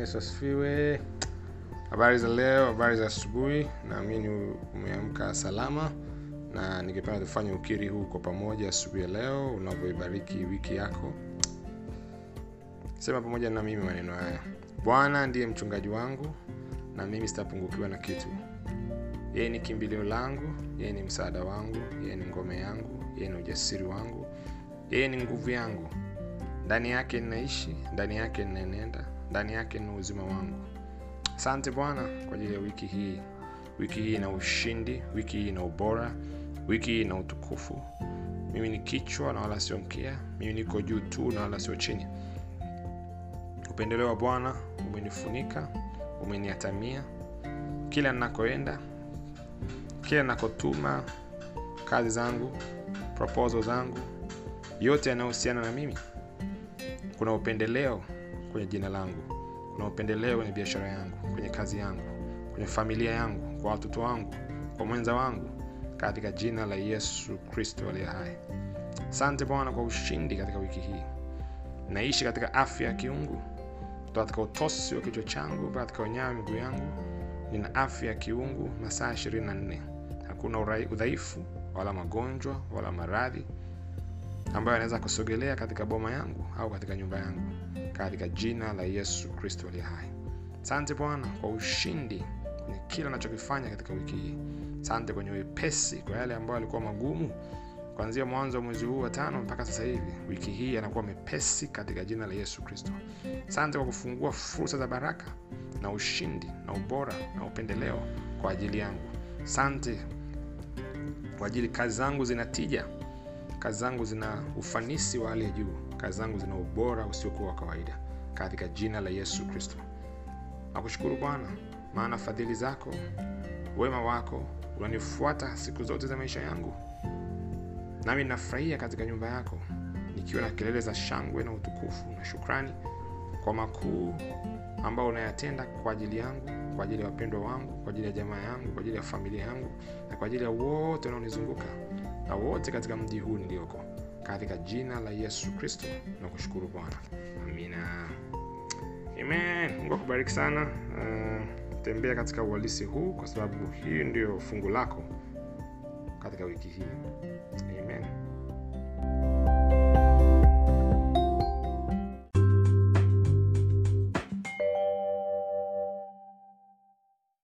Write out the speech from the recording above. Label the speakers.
Speaker 1: yesu asifiwe. Habari za leo habari za asubuhi. Naamini umeamka salama na ningependa tufanye ukiri huu kwa pamoja asubuhi ya leo unavyoibariki wiki yako. Sema pamoja na mimi maneno haya. Bwana ndiye mchungaji wangu na mimi sitapungukiwa na kitu. Yeye ni kimbilio langu yeye ni msaada wangu yeye ni ngome yangu yeye ni ujasiri wangu yeye ni nguvu yangu ndani yake ninaishi ndani yake ninaenenda ndani yake ni uzima wangu. Asante bwana kwa ajili ya wiki hii. Wiki hii ina ushindi wiki hii ina ubora wiki hii ina utukufu. Mimi ni kichwa na wala sio mkia mimi niko juu tu na wala sio chini. Upendeleo wa bwana umenifunika umeniatamia. Kila ninakoenda kila ninakotuma kazi zangu zangu yote yanayohusiana na mimi kuna upendeleo kwenye jina langu. Kuna upendeleo kwenye biashara yangu kwenye kazi yangu kwenye familia yangu kwa watoto wangu kwa mwenza wangu katika jina la yesu kristo aliye hai. Asante bwana kwa ushindi katika wiki hii. Naishi katika afya ya kiungu. Katika utosi wa kichwa changu katika unyayo wa miguu yangu. Nina afya ya kiungu masaa 24 hakuna udhaifu wala magonjwa wala maradhi ambayo anaweza kusogelea katika boma yangu au katika nyumba yangu katika jina la yesu kristo aliye hai. Sante bwana kwa ushindi kwenye kila anachokifanya katika wiki hii. Sante kwenye wepesi kwa yale ambayo alikuwa magumu. Kuanzia mwanzo wa mwezi huu wa tano mpaka sasa hivi wiki hii anakuwa mepesi katika jina la yesu kristo. Sante kwa kufungua fursa za baraka na ushindi na ubora na upendeleo kwa ajili yangu. Sante kwa ajili kazi zangu zina tija kazi zangu zina ufanisi wa hali ya juu kazi zangu zina ubora usiokuwa wa kawaida katika jina la yesu kristo. Nakushukuru bwana maana fadhili zako wema wako unanifuata siku zote za maisha yangu. Nami nafurahia katika nyumba yako nikiwa na kelele za shangwe na utukufu na shukrani kwa makuu ambao unayatenda kwa ajili yangu kwa ajili ya wapendwa wangu kwa ajili ya jamaa yangu kwa ajili ya familia yangu na kwa ajili ya wote wanaonizunguka na wote katika mji huu nilioko katika jina la yesu kristo na kushukuru bwana. Amina. Amen. Mungu akubariki sana. Uh, tembea katika uhalisi huu kwa sababu hii ndio fungu lako katika wiki hii. Amen